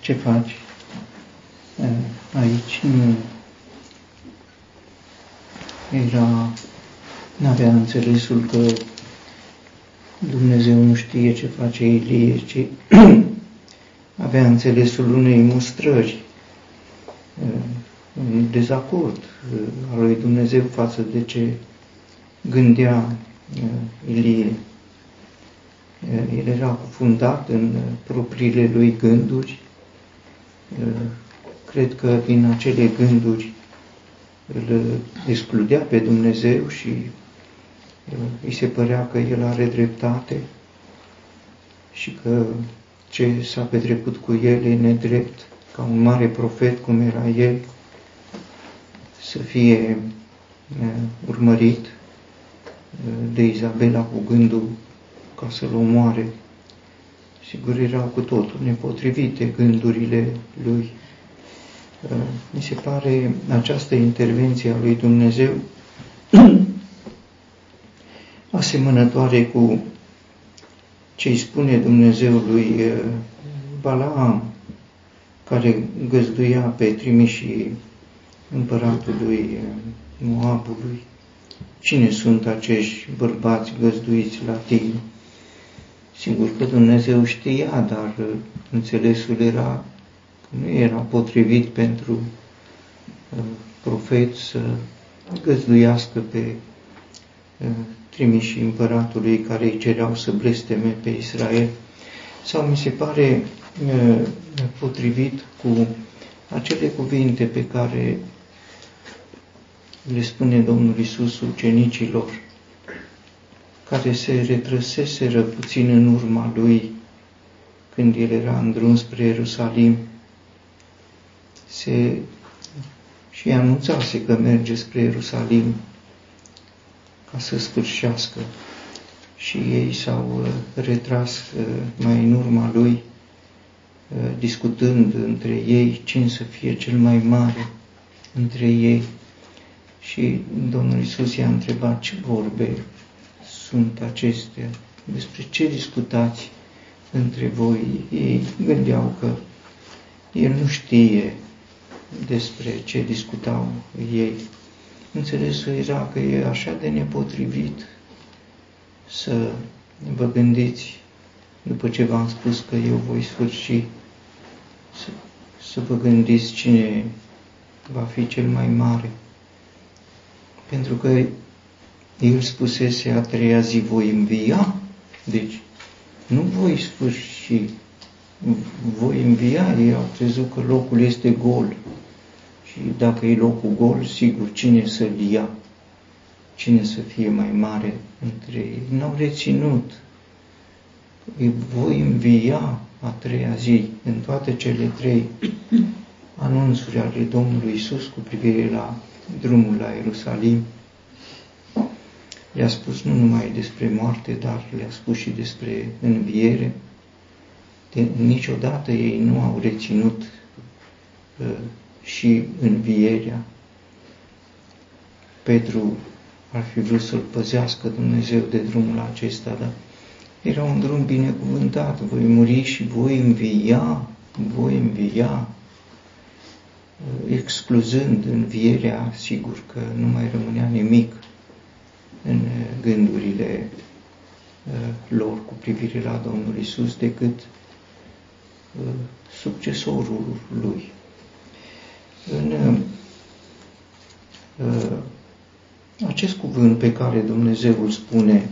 ce faci? Aici nu era, n-avea înțelesul că Dumnezeu nu știe ce face Ilie, ci avea înțelesul unei mustrări, un dezacord al lui Dumnezeu față de ce gândea Ilie. El era cufundat în propriile lui gânduri. Cred că din acele gânduri îl excludea pe Dumnezeu și îi se părea că el are dreptate și că ce s-a petrecut cu el e nedrept, ca un mare profet cum era el, să fie urmărit de Izabela cu gândul ca să-l omoare. Sigur, erau cu totul nepotrivite gândurile lui. Mi se pare această intervenție a lui Dumnezeu asemănătoare cu ce îi spune Dumnezeu lui Balaam, care găzduia pe trimișii împăratului Moabului. Cine sunt acești bărbați găzduiți la tine? Sigur că Dumnezeu știa, dar înțelesul era că nu era potrivit pentru profet să găzduiască pe trimișii împăratului care îi cereau să blesteme pe Israel. Sau mi se pare potrivit cu acele cuvinte pe care le spune Domnul Isus ucenicilor, care se retrăseseră puțin în urma lui când el era în drum spre Ierusalim. Se și anunțase că merge spre Ierusalim ca să sfârșească. Și ei s-au uh, retras uh, mai în urma lui, uh, discutând între ei cine să fie cel mai mare între ei. Și Domnul Isus i-a întrebat ce vorbe sunt acestea, despre ce discutați între voi. Ei gândeau că el nu știe despre ce discutau ei. Înțelesul era că e așa de nepotrivit să vă gândiți, după ce v-am spus că eu voi sfârși, să, să vă gândiți cine va fi cel mai mare. Pentru că el spusese a treia zi voi învia, deci nu voi sfârși, voi învia, ei au crezut că locul este gol. Și dacă e locul gol, sigur, cine să-l ia? Cine să fie mai mare între ei? N-au reținut. Îi voi învia a treia zi în toate cele trei anunțuri ale Domnului Isus cu privire la drumul la Ierusalim. Le-a spus nu numai despre moarte, dar le-a spus și despre înviere. De, niciodată ei nu au reținut uh, și învierea. Petru ar fi vrut să-l păzească Dumnezeu de drumul acesta, dar era un drum binecuvântat, voi muri și voi învia, voi învia, excluzând învierea, sigur că nu mai rămânea nimic în gândurile uh, lor cu privire la Domnul Isus decât uh, succesorul lui. În uh, acest cuvânt pe care Dumnezeu îl spune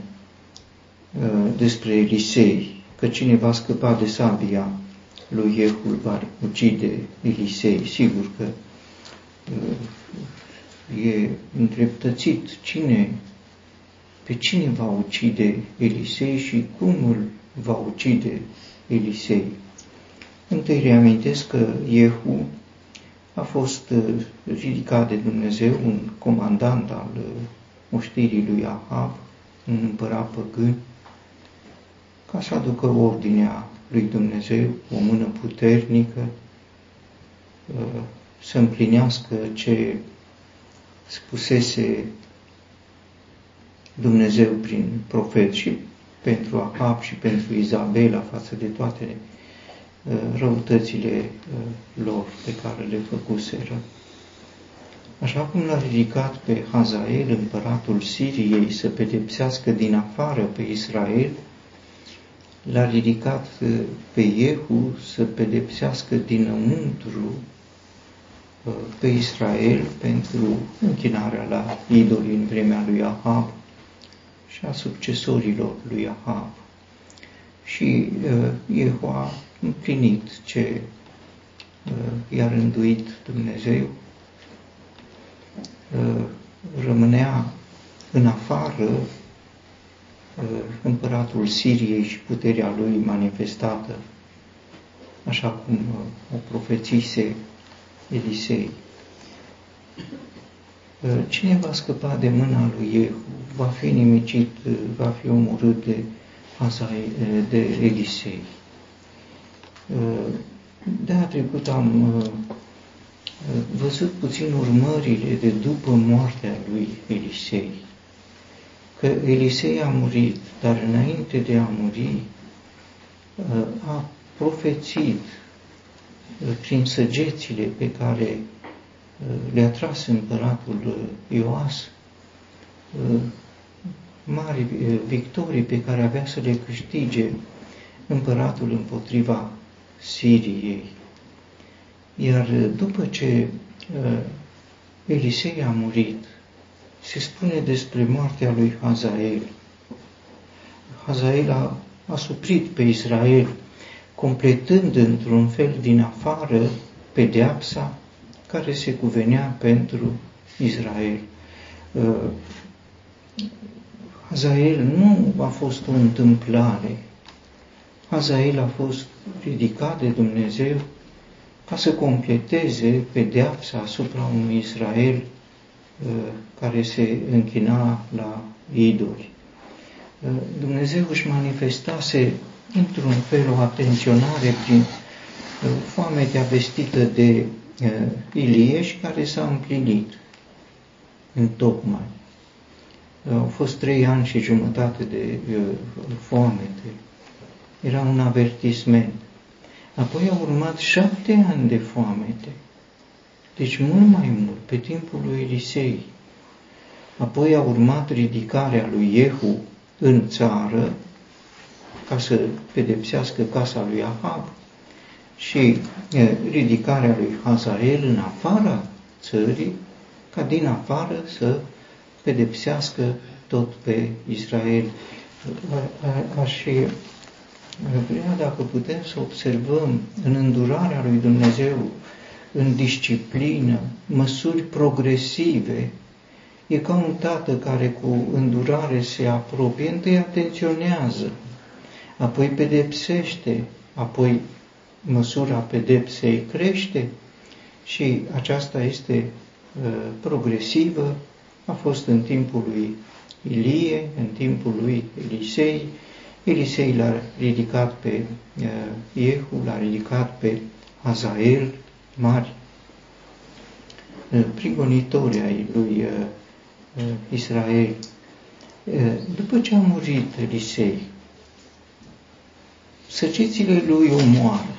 uh, despre Elisei, că cine va scăpa de sabia lui Iehul va ucide Elisei, sigur că uh, e îndreptățit cine, pe cine va ucide Elisei și cum îl va ucide Elisei. Întâi reamintesc că Iehu a fost uh, ridicat de Dumnezeu un comandant al uh, moștirii lui Ahab, un împărat păgân, ca să aducă ordinea lui Dumnezeu, o mână puternică, uh, să împlinească ce spusese Dumnezeu prin profet și pentru Ahab și pentru Izabela față de toate răutățile lor pe care le făcuseră. Așa cum l-a ridicat pe Hazael, împăratul Siriei, să pedepsească din afară pe Israel, l-a ridicat pe Iehu să pedepsească dinăuntru pe Israel pentru închinarea la idoli în vremea lui Ahab și a succesorilor lui Ahab. Și uh, Iehu a împlinit ce uh, i-a rânduit Dumnezeu. Uh, rămânea în afară uh, împăratul Siriei și puterea lui manifestată, așa cum uh, o profețise Elisei. Uh, cine va scăpa de mâna lui Iehu va fi nimicit, uh, va fi omorât de, Hazai, uh, de Elisei. De a trecut am văzut puțin urmările de după moartea lui Elisei. Că Elisei a murit, dar înainte de a muri, a profețit prin săgețile pe care uh, le-a tras împăratul uh, Ioas, uh, mari victorii pe care avea să le câștige împăratul împotriva Siriei. Iar după ce Elisei a murit, se spune despre moartea lui Hazael. Hazael a, a suprit pe Israel completând într-un fel din afară pedeapsa care se cuvenea pentru Israel. Uh, Hazael nu a fost o întâmplare. Hazael a fost ridicat de Dumnezeu ca să completeze pedeapsa asupra unui Israel uh, care se închina la idoli. Uh, Dumnezeu își manifestase într-un fel o atenționare prin uh, foametea vestită de uh, Ilieș și care s-a împlinit în tocmai. Au fost trei ani și jumătate de uh, foamete. Era un avertisment. Apoi au urmat șapte ani de foamete. Deci mult mai mult, pe timpul lui Elisei. Apoi a urmat ridicarea lui Iehu în țară, ca să pedepsească casa lui Ahab și ridicarea lui Hazael în afara țării, ca din afară să pedepsească tot pe Israel. Aș vrea, dacă putem să observăm în îndurarea lui Dumnezeu, în disciplină, măsuri progresive, e ca un tată care cu îndurare se apropie, întâi atenționează, apoi pedepsește, apoi măsura pedepsei crește și aceasta este uh, progresivă, a fost în timpul lui Ilie, în timpul lui Elisei, Elisei l-a ridicat pe uh, Iehu, l-a ridicat pe Azael, mari uh, prigonitori ai lui uh, uh, Israel. Uh, după ce a murit Elisei, săgețile lui omoară.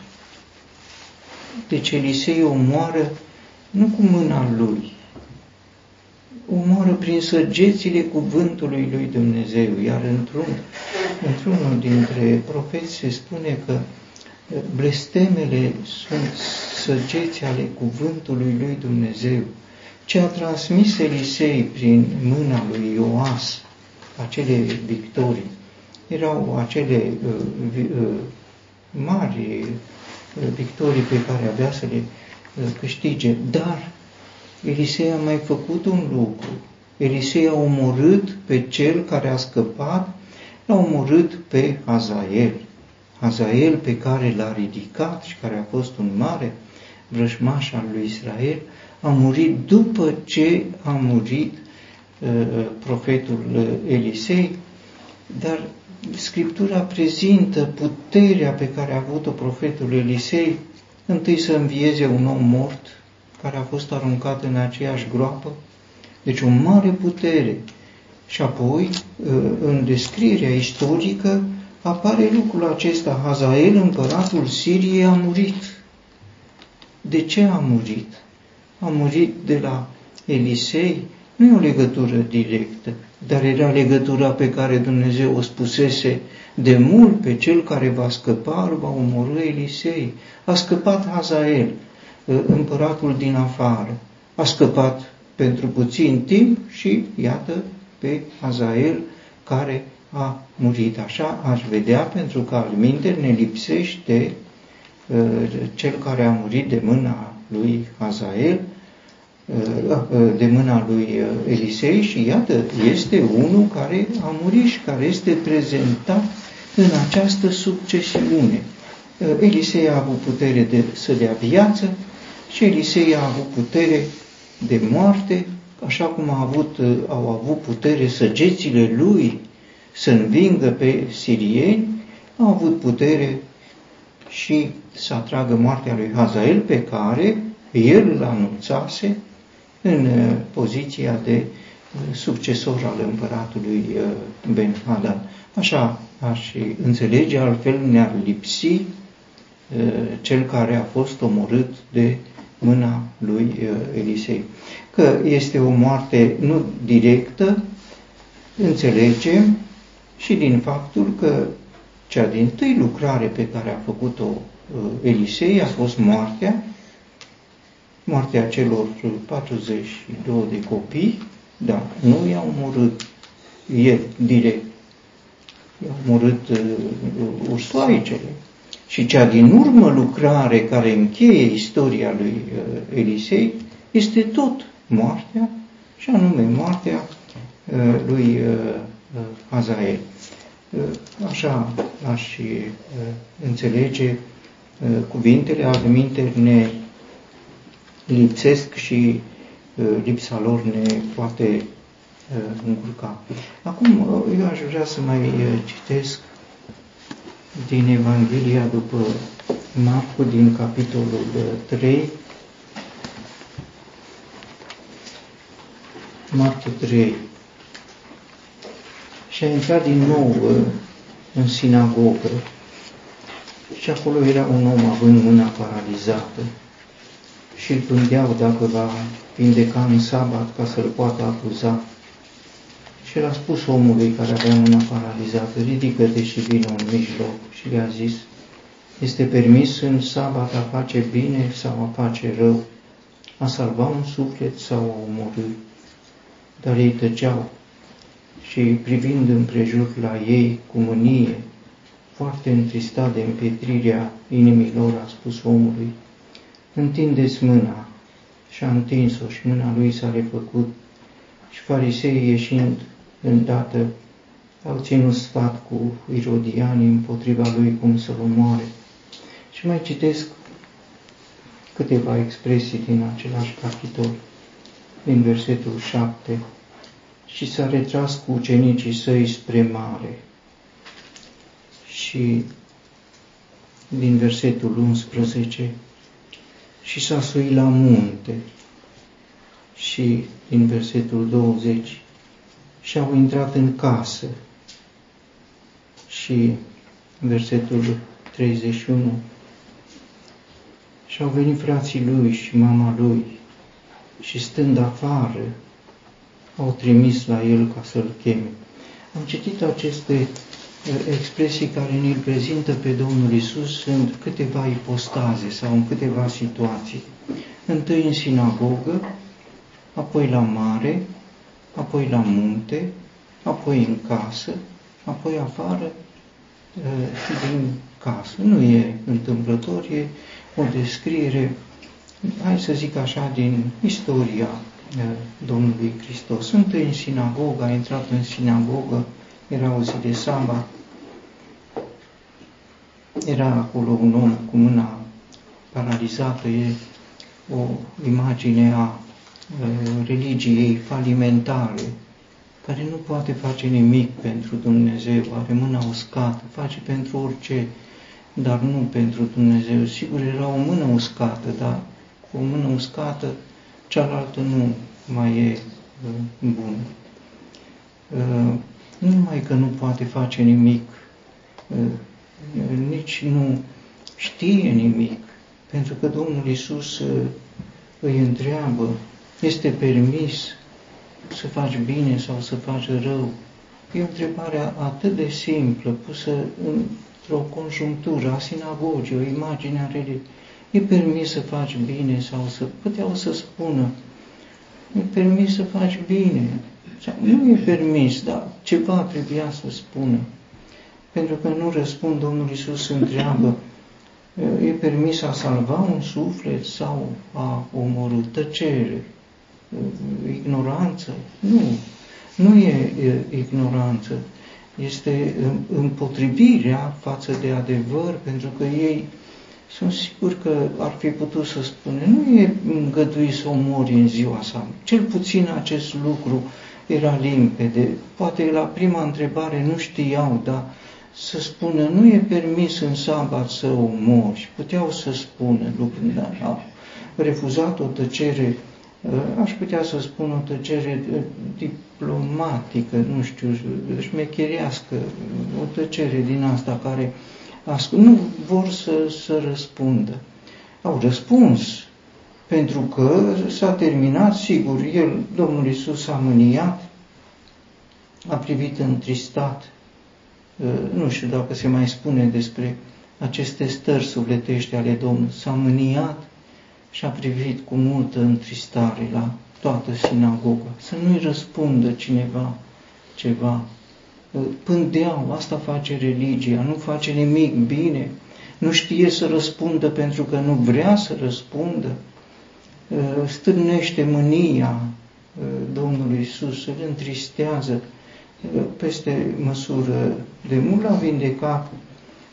Deci Elisei omoară nu cu mâna lui, omoară prin săgețile cuvântului lui Dumnezeu, iar într-un, într-unul dintre profeți se spune că blestemele sunt săgeți ale cuvântului lui Dumnezeu. Ce a transmis Elisei prin mâna lui Ioas, acele victorii, erau acele uh, uh, mari uh, victorii pe care avea să le uh, câștige, dar Elisei a mai făcut un lucru. Elisei a omorât pe cel care a scăpat, l-a omorât pe Hazael. Hazael pe care l-a ridicat și care a fost un mare vrăjmaș al lui Israel, a murit după ce a murit uh, uh profetul uh, Elisei, dar Scriptura prezintă puterea pe care a avut-o profetul Elisei, întâi să învieze un om mort care a fost aruncat în aceeași groapă, deci o mare putere. Și apoi, ă, în descrierea istorică, apare lucrul acesta. Hazael, împăratul Siriei, a murit. De ce a murit? A murit de la Elisei? Nu e o legătură directă, dar era legătura pe care Dumnezeu o spusese de mult pe cel care va scăpa, îl va omorâ Elisei. A scăpat Hazael, împăratul din afară. A scăpat pentru puțin timp și, iată, pe Hazael care a murit. Așa aș vedea, pentru că al minte ne lipsește uh, cel care a murit de mâna lui Hazael, uh, uh, de mâna lui Elisei și iată, este unul care a murit și care este prezentat în această succesiune. Elisei a avut putere de să dea viață și Elisei a avut putere de moarte, așa cum a avut, au avut putere săgețile lui să învingă pe sirieni, au avut putere și să atragă moartea lui Hazael, pe care el îl anunțase în uh, poziția de uh, succesor al împăratului uh, Ben Hadad. Așa aș înțelege, altfel ne-ar lipsi cel care a fost omorât de mâna lui Elisei. Că este o moarte nu directă, înțelegem și din faptul că cea din tâi lucrare pe care a făcut-o uh, Elisei a fost moartea, moartea celor 42 de copii, dar nu i-a omorât el direct, i-a omorât uh, ursoaicele. Și cea din urmă lucrare care încheie istoria lui uh, Elisei este tot moartea, și anume moartea uh, lui uh, uh Hazael. Uh, așa aș uh, înțelege uh, cuvintele, altminte ne lipsesc și lipsa lor ne poate încurca. Acum, eu aș vrea să mai citesc din Evanghelia după Marcu, din capitolul 3, Marcu 3, și a intrat din nou uh, în sinagogă. Și acolo era un om având mâna paralizată și îl pândeau dacă va vindeca în sabat ca să-l poată acuza. Și el a spus omului care avea mâna paralizată, ridică-te și vină în mijloc și le-a zis, este permis în sabat a face bine sau a face rău, a salva un suflet sau a omorâ. Dar ei tăceau și privind împrejur la ei cu mânie, foarte întristat de împietrirea inimilor, a spus omului, întindeți mâna. Și a întins-o și mâna lui s-a refăcut și fariseii ieșind îndată au ținut sfat cu irodianii împotriva lui cum să-l omoare. Și mai citesc câteva expresii din același capitol, din versetul 7 și s-a retras cu ucenicii săi spre mare. Și din versetul 11, și s-a suit la munte. Și din versetul 20, și au intrat în casă. Și versetul 31, și au venit frații lui și mama lui și stând afară, au trimis la el ca să-l cheme. Am citit aceste uh, expresii care ne prezintă pe Domnul Isus în câteva ipostaze sau în câteva situații. Întâi în sinagogă, apoi la mare, apoi la munte, apoi în casă, apoi afară uh, din casă. Nu e întâmplător, e o descriere, hai să zic așa, din istoria Domnului Hristos. Sunt în sinagogă, a intrat în sinagogă, era o zi de sabat, era acolo un om cu mâna paralizată, e o imagine a religiei falimentare, care nu poate face nimic pentru Dumnezeu, are mâna uscată, face pentru orice, dar nu pentru Dumnezeu. Sigur, era o mână uscată, dar cu o mână uscată cealaltă nu mai e uh, bun. Uh, nu numai că nu poate face nimic nici nu știe nimic, pentru că Domnul Isus îi întreabă, este permis să faci bine sau să faci rău? E o întrebare atât de simplă, pusă într-o conjunctură a sinagogii, o imagine a religiei. E permis să faci bine sau să... Puteau să spună, e permis să faci bine. Sau, nu e permis, dar ceva trebuia să spună. Pentru că nu răspund, Domnul Iisus întreabă, e permis a salva un suflet sau a omorâ tăcere, ignoranță? Nu, nu e ignoranță, este împotrivirea față de adevăr, pentru că ei sunt sigur că ar fi putut să spună, nu e îngăduit să omori în ziua sa. Cel puțin acest lucru era limpede. Poate la prima întrebare nu știau, dar să spună, nu e permis în sabat să omori. Puteau să spună lucruri, dar au refuzat o tăcere, ă, aș putea să spun o tăcere ă, diplomatică, nu știu, șmecheriască, o tăcere din asta care nu vor să, să răspundă. Au răspuns, pentru că s-a terminat, sigur, el, Domnul Iisus a mâniat, a privit întristat, uh, nu știu dacă se mai spune despre aceste stări sufletești ale Domnului, s-a mâniat și a privit cu multă întristare la toată sinagoga, să nu-i răspundă cineva ceva. Pândeau, asta face religia, nu face nimic bine, nu știe să răspundă pentru că nu vrea să răspundă, ă, stârnește mânia ă, Domnului Isus, îl întristează ă, peste măsură. De mult l-a vindecat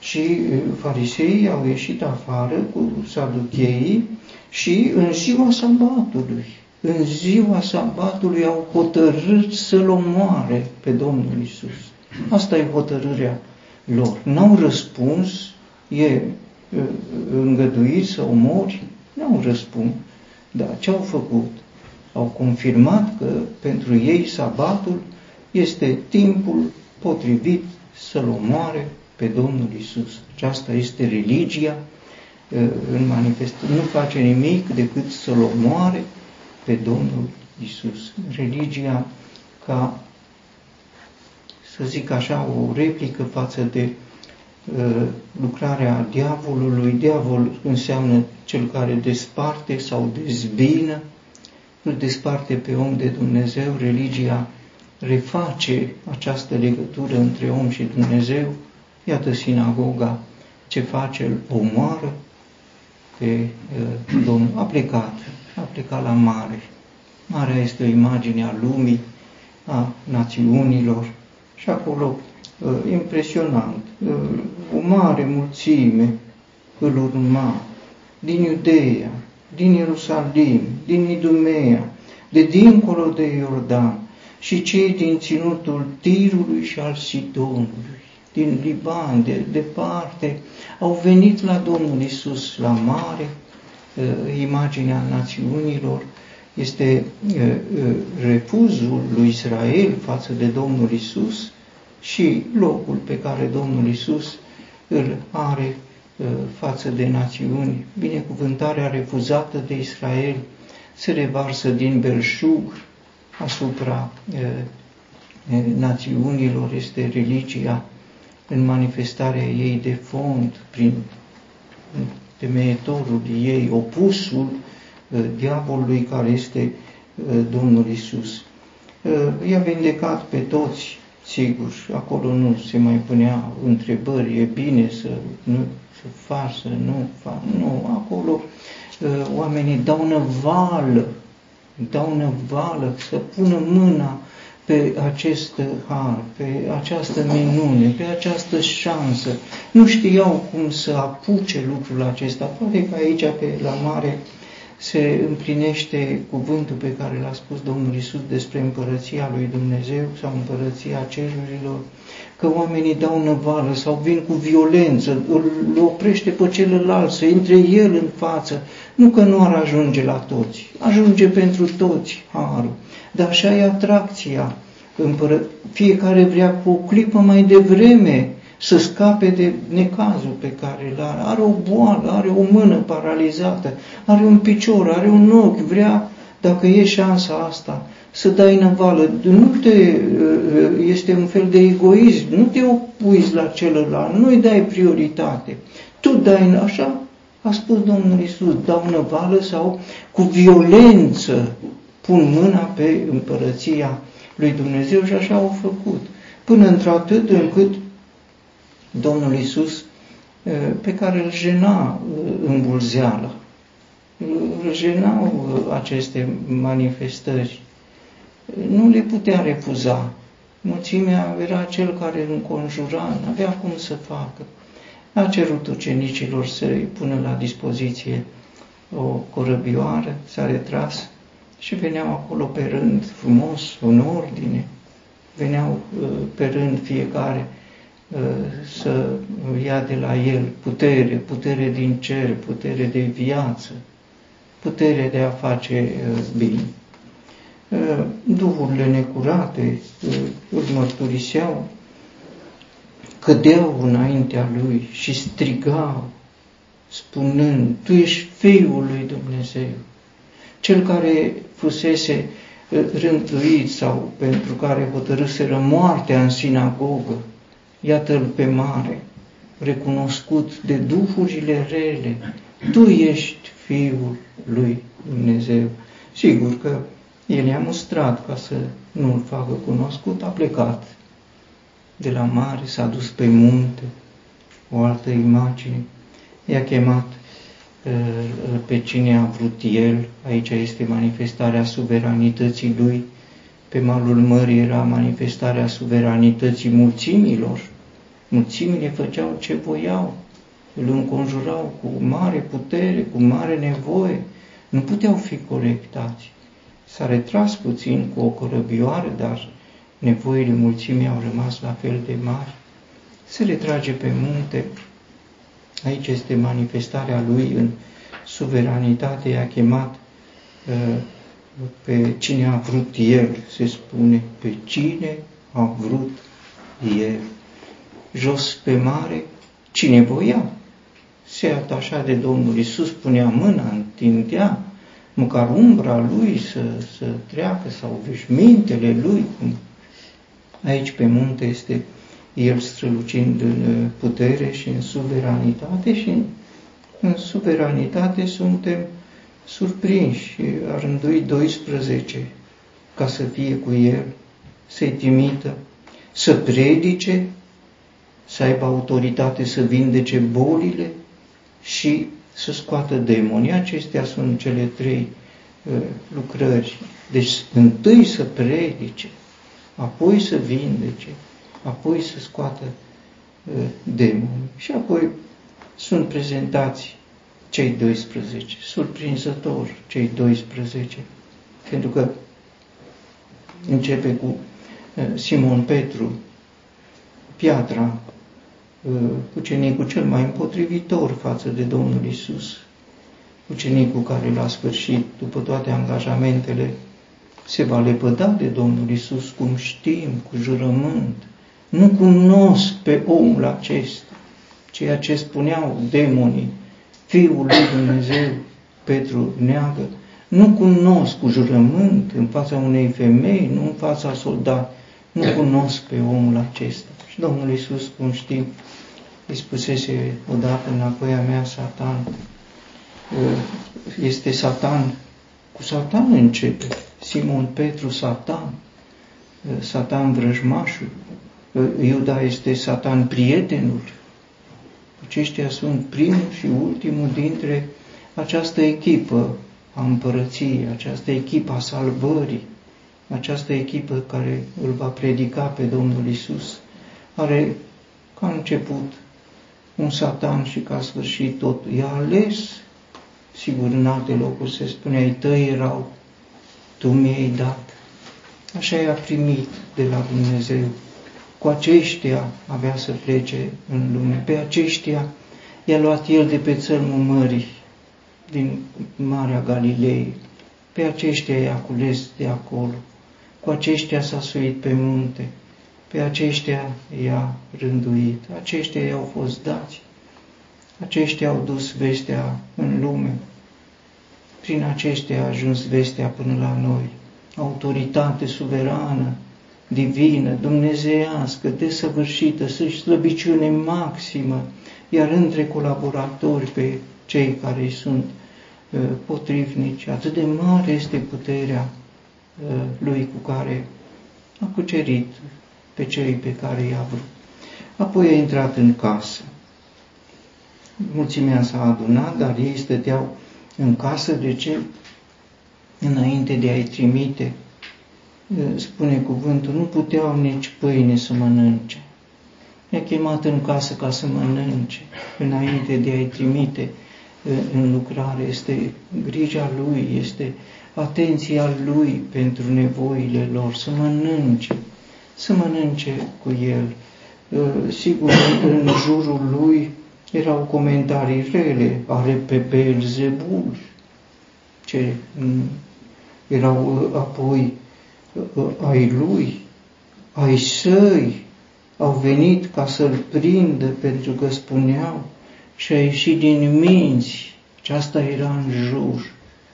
și fariseii au ieșit afară cu saducheii și în ziua sabatului, în ziua sabatului au hotărât să-l omoare pe Domnul Isus. Asta e hotărârea lor. N-au răspuns, e îngăduit să omori? N-au răspuns. Dar ce au făcut? Au confirmat că pentru ei sabatul este timpul potrivit să-L omoare pe Domnul Isus. Aceasta este religia în manifestare. Nu face nimic decât să-L omoare pe Domnul Isus. Religia ca să zic așa, o replică față de uh, lucrarea diavolului. Diavol înseamnă cel care desparte sau dezbină, îl desparte pe om de Dumnezeu. Religia reface această legătură între om și Dumnezeu. Iată sinagoga ce face, îl omoară pe uh, Domnul. A plecat, a plecat la mare. Marea este o imagine a lumii, a națiunilor, și acolo, uh, impresionant, uh, o mare mulțime îl urma. Din Iudeea, din Ierusalim, din Idumea, de dincolo de Iordan și cei din ținutul Tirului și al Sidonului, din Liban, de departe, au venit la Domnul Isus la mare, uh, imaginea națiunilor, este refuzul lui Israel față de Domnul Isus și locul pe care Domnul Isus îl are față de națiuni. Binecuvântarea refuzată de Israel se revarsă din belșug asupra națiunilor, este religia în manifestarea ei de fond, prin temeietorul ei, opusul Uh, diavolului care este uh, Domnul Isus. Uh, i-a vindecat pe toți, sigur, acolo nu se mai punea întrebări, e bine să, nu, să faci, să nu faci, nu, acolo oamenii dau năvală, dau năvală să pună mâna pe acest har, pe această minune, pe această șansă. Nu știau cum să apuce lucrul acesta. Poate că aici, pe la mare, se împlinește cuvântul pe care l-a spus Domnul Isus despre împărăția lui Dumnezeu sau împărăția cerurilor, că oamenii dau năvală sau vin cu violență, îl oprește pe celălalt, să intre el în față. Nu că nu ar ajunge la toți, ajunge pentru toți harul. Dar așa e atracția. Fiecare vrea cu o clipă mai devreme să scape de necazul pe care îl are. Are o boală, are o mână paralizată, are un picior, are un ochi, vrea, dacă e șansa asta, să dai năvală. Nu te, este un fel de egoism, nu te opuiți la celălalt, nu-i dai prioritate. Tu dai, așa a spus Domnul Isus, dau năvală sau cu violență pun mâna pe împărăția lui Dumnezeu și așa au făcut. Până într-atât încât Domnul Isus, pe care îl jena îmbulzeala, îl jenau aceste manifestări, nu le putea refuza. Mulțimea era cel care îl înconjura, nu avea cum să facă. A cerut ucenicilor să-i pună la dispoziție o corăbioară, s-a retras și veneau acolo pe rând, frumos, în ordine, veneau uh, pe rând fiecare uh, să ia de la el putere, putere din cer, putere de viață, putere de a face uh, bine. Duhurile necurate îl mărturiseau, cădeau înaintea lui și strigau, spunând, Tu ești Fiul lui Dumnezeu. Cel care fusese uh, rântuit sau pentru care hotărâseră moartea în sinagogă, iată-l pe mare, recunoscut de duhurile rele, tu ești Fiul lui Dumnezeu. Sigur că el i-a mustrat ca să nu-l facă cunoscut, a plecat. De la mare, s-a dus pe munte, o altă imagine, i-a chemat pe cine a vrut el, aici este manifestarea suveranității lui, pe malul mării era manifestarea suveranității mulțimilor, mulțimile făceau ce voiau, îl înconjurau cu mare putere, cu mare nevoie, nu puteau fi corectați. S-a retras puțin cu o corăbioară, dar nevoile mulțimii au rămas la fel de mari. Se retrage pe munte, Aici este manifestarea lui în suveranitate, i-a chemat uh, pe cine a vrut el, se spune, pe cine a vrut el. Jos pe mare, cine voia, se atașa de Domnul Isus, punea mâna, întindea, măcar umbra lui să, să treacă sau veșmintele lui. Aici pe munte este el strălucind în uh, putere și în suveranitate și în, în suveranitate suntem surprinși. A rândui 12 ca să fie cu el, să-i trimită, să predice, să aibă autoritate să vindece bolile și să scoată demonii. Acestea sunt cele trei uh, lucrări. Deci întâi să predice, apoi să vindece, apoi să scoată uh, demoni. Și apoi sunt prezentați cei 12, surprinzător cei 12, pentru că începe cu uh, Simon Petru, piatra, uh, ucenicul cel mai împotrivitor față de Domnul Isus, ucenicul care la sfârșit, după toate angajamentele, se va lepăda de Domnul Isus, cum știm, cu jurământ, nu cunosc pe omul acesta, ceea ce spuneau demonii, Fiul lui Dumnezeu, Petru neagă, nu cunosc cu jurământ în fața unei femei, nu în fața soldat, nu cunosc pe omul acesta. Și Domnul Iisus, cum știm, îi spusese odată înapoi a mea Satan, este Satan, cu Satan începe, Simon Petru Satan, Satan vrăjmașul, Iuda este Satan prietenul. Aceștia sunt primul și ultimul dintre această echipă a împărăției, această echipă a salvării, această echipă care îl va predica pe Domnul Isus, are ca început un satan și ca sfârșit tot. I-a ales, sigur în alte locuri se spune, ai tăi erau, tu mi-ai dat. Așa i-a primit de la Dumnezeu cu aceștia avea să plece în lume. Pe aceștia i-a luat el de pe țărmul mării, din Marea Galilei. Pe aceștia i-a cules de acolo. Cu aceștia s-a suit pe munte. pe aceștia i-a rânduit, aceștia i-au fost dați, aceștia au dus vestea în lume, prin aceștia a ajuns vestea până la noi, autoritate suverană, divină, dumnezeiască, desăvârșită, să-și slăbiciune maximă, iar între colaboratori pe cei care îi sunt uh, potrivnici, atât de mare este puterea uh, lui cu care a cucerit pe cei pe care i-a vrut. Apoi a intrat în casă. Mulțimea s-a adunat, dar ei stăteau în casă, de ce? Înainte de a-i trimite, spune cuvântul, nu puteau nici pâine să mănânce. I-a chemat în casă ca să mănânce, înainte de a-i trimite în lucrare. Este grija lui, este atenția lui pentru nevoile lor, să mănânce, să mănânce cu el. Sigur, în jurul lui erau comentarii rele, are pe Belzebul, ce erau apoi ai lui, ai săi, au venit ca să-l prindă pentru că spuneau și a ieșit din minți. Și asta era în jur,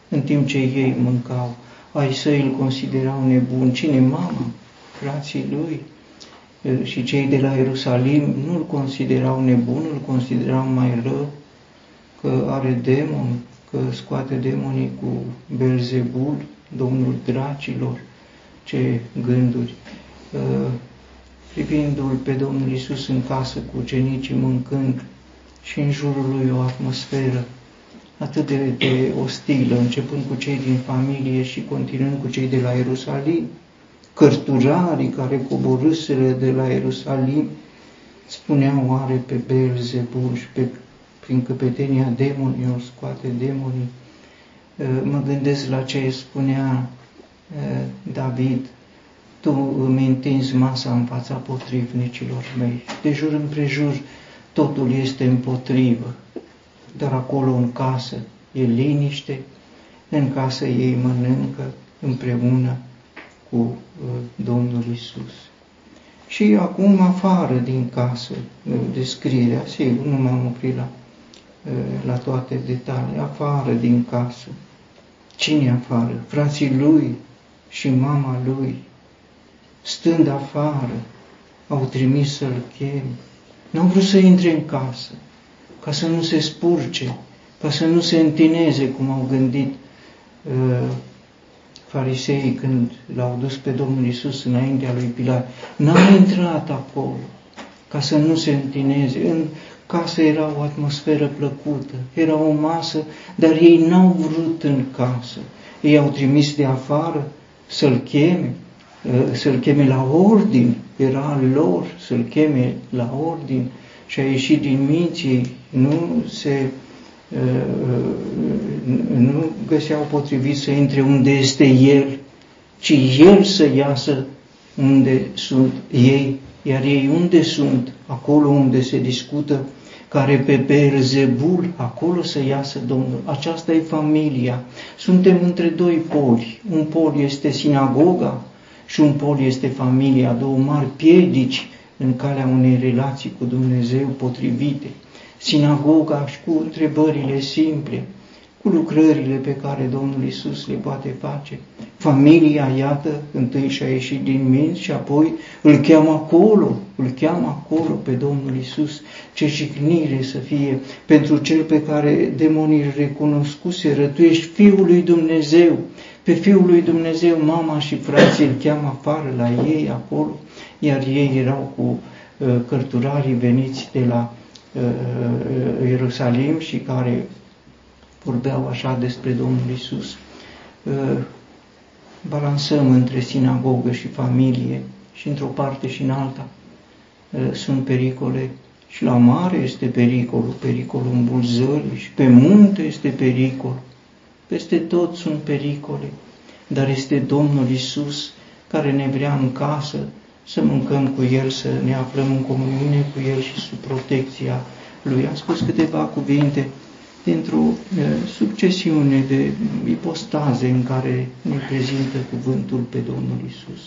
în timp ce ei mâncau. Ai săi îl considerau nebun. Cine? Mama, frații lui și cei de la Ierusalim nu-l considerau nebun, îl considerau mai rău, că are demon, că scoate demonii cu Belzebul, domnul dracilor, ce gânduri. Privindu-l pe Domnul Isus în casă cu ucenicii mâncând și în jurul lui o atmosferă atât de, de ostilă, începând cu cei din familie și continuând cu cei de la Ierusalim, cărturarii care coborâsele de la Ierusalim spuneau oare pe Belzebul și pe, prin căpetenia demonilor scoate demonii. Ă, mă gândesc la ce spunea ă, David, tu îmi întinzi masa în fața potrivnicilor mei. De jur împrejur totul este împotrivă, dar acolo în casă e liniște, în casă ei mănâncă împreună cu uh, Domnul Isus. Și acum afară din casă, uh, descrierea, sigur, nu m-am oprit la, uh, la toate detalii, afară din casă. Cine afară? Frații lui și mama lui, stând afară, au trimis să-l chem. N-au vrut să intre în casă, ca să nu se spurce, ca să nu se întineze, cum au gândit uh, fariseii când l-au dus pe Domnul Isus înaintea lui Pilat, n-au intrat acolo ca să nu se întineze. În casă era o atmosferă plăcută, era o masă, dar ei n-au vrut în casă. Ei au trimis de afară să-l cheme, ă, să-l cheme la ordin, era lor să-l cheme la ordin și a ieșit din minții, nu se nu găseau potrivit să intre unde este El, ci El să iasă unde sunt ei, iar ei unde sunt? Acolo unde se discută care pe Beelzebul, acolo să iasă Domnul. Aceasta e familia. Suntem între doi poli. Un pol este sinagoga și un pol este familia, două mari piedici în calea unei relații cu Dumnezeu potrivite sinagoga și cu întrebările simple, cu lucrările pe care Domnul Isus le poate face. Familia, iată, întâi și-a ieșit din minți și apoi îl cheamă acolo, îl cheamă acolo pe Domnul Isus. Ce jignire să fie pentru cel pe care demonii îl recunoscuseră. Tu ești Fiul lui Dumnezeu. Pe Fiul lui Dumnezeu, mama și frații îl cheamă afară la ei acolo, iar ei erau cu uh, cărturarii veniți de la Uh, uh, Ierusalim și care vorbeau așa despre Domnul Isus. Uh, balansăm între sinagogă și familie și într-o parte și în alta sunt pericole și la mare este pericolul, pericolul îmbulzării și pe munte este pericol. Peste tot sunt pericole, dar este Domnul Isus care ne vrea în casă, să mâncăm cu El, să ne aflăm în comuniune cu El și sub protecția Lui. Am spus câteva cuvinte dintr-o succesiune de ipostaze în care ne prezintă cuvântul pe Domnul Isus.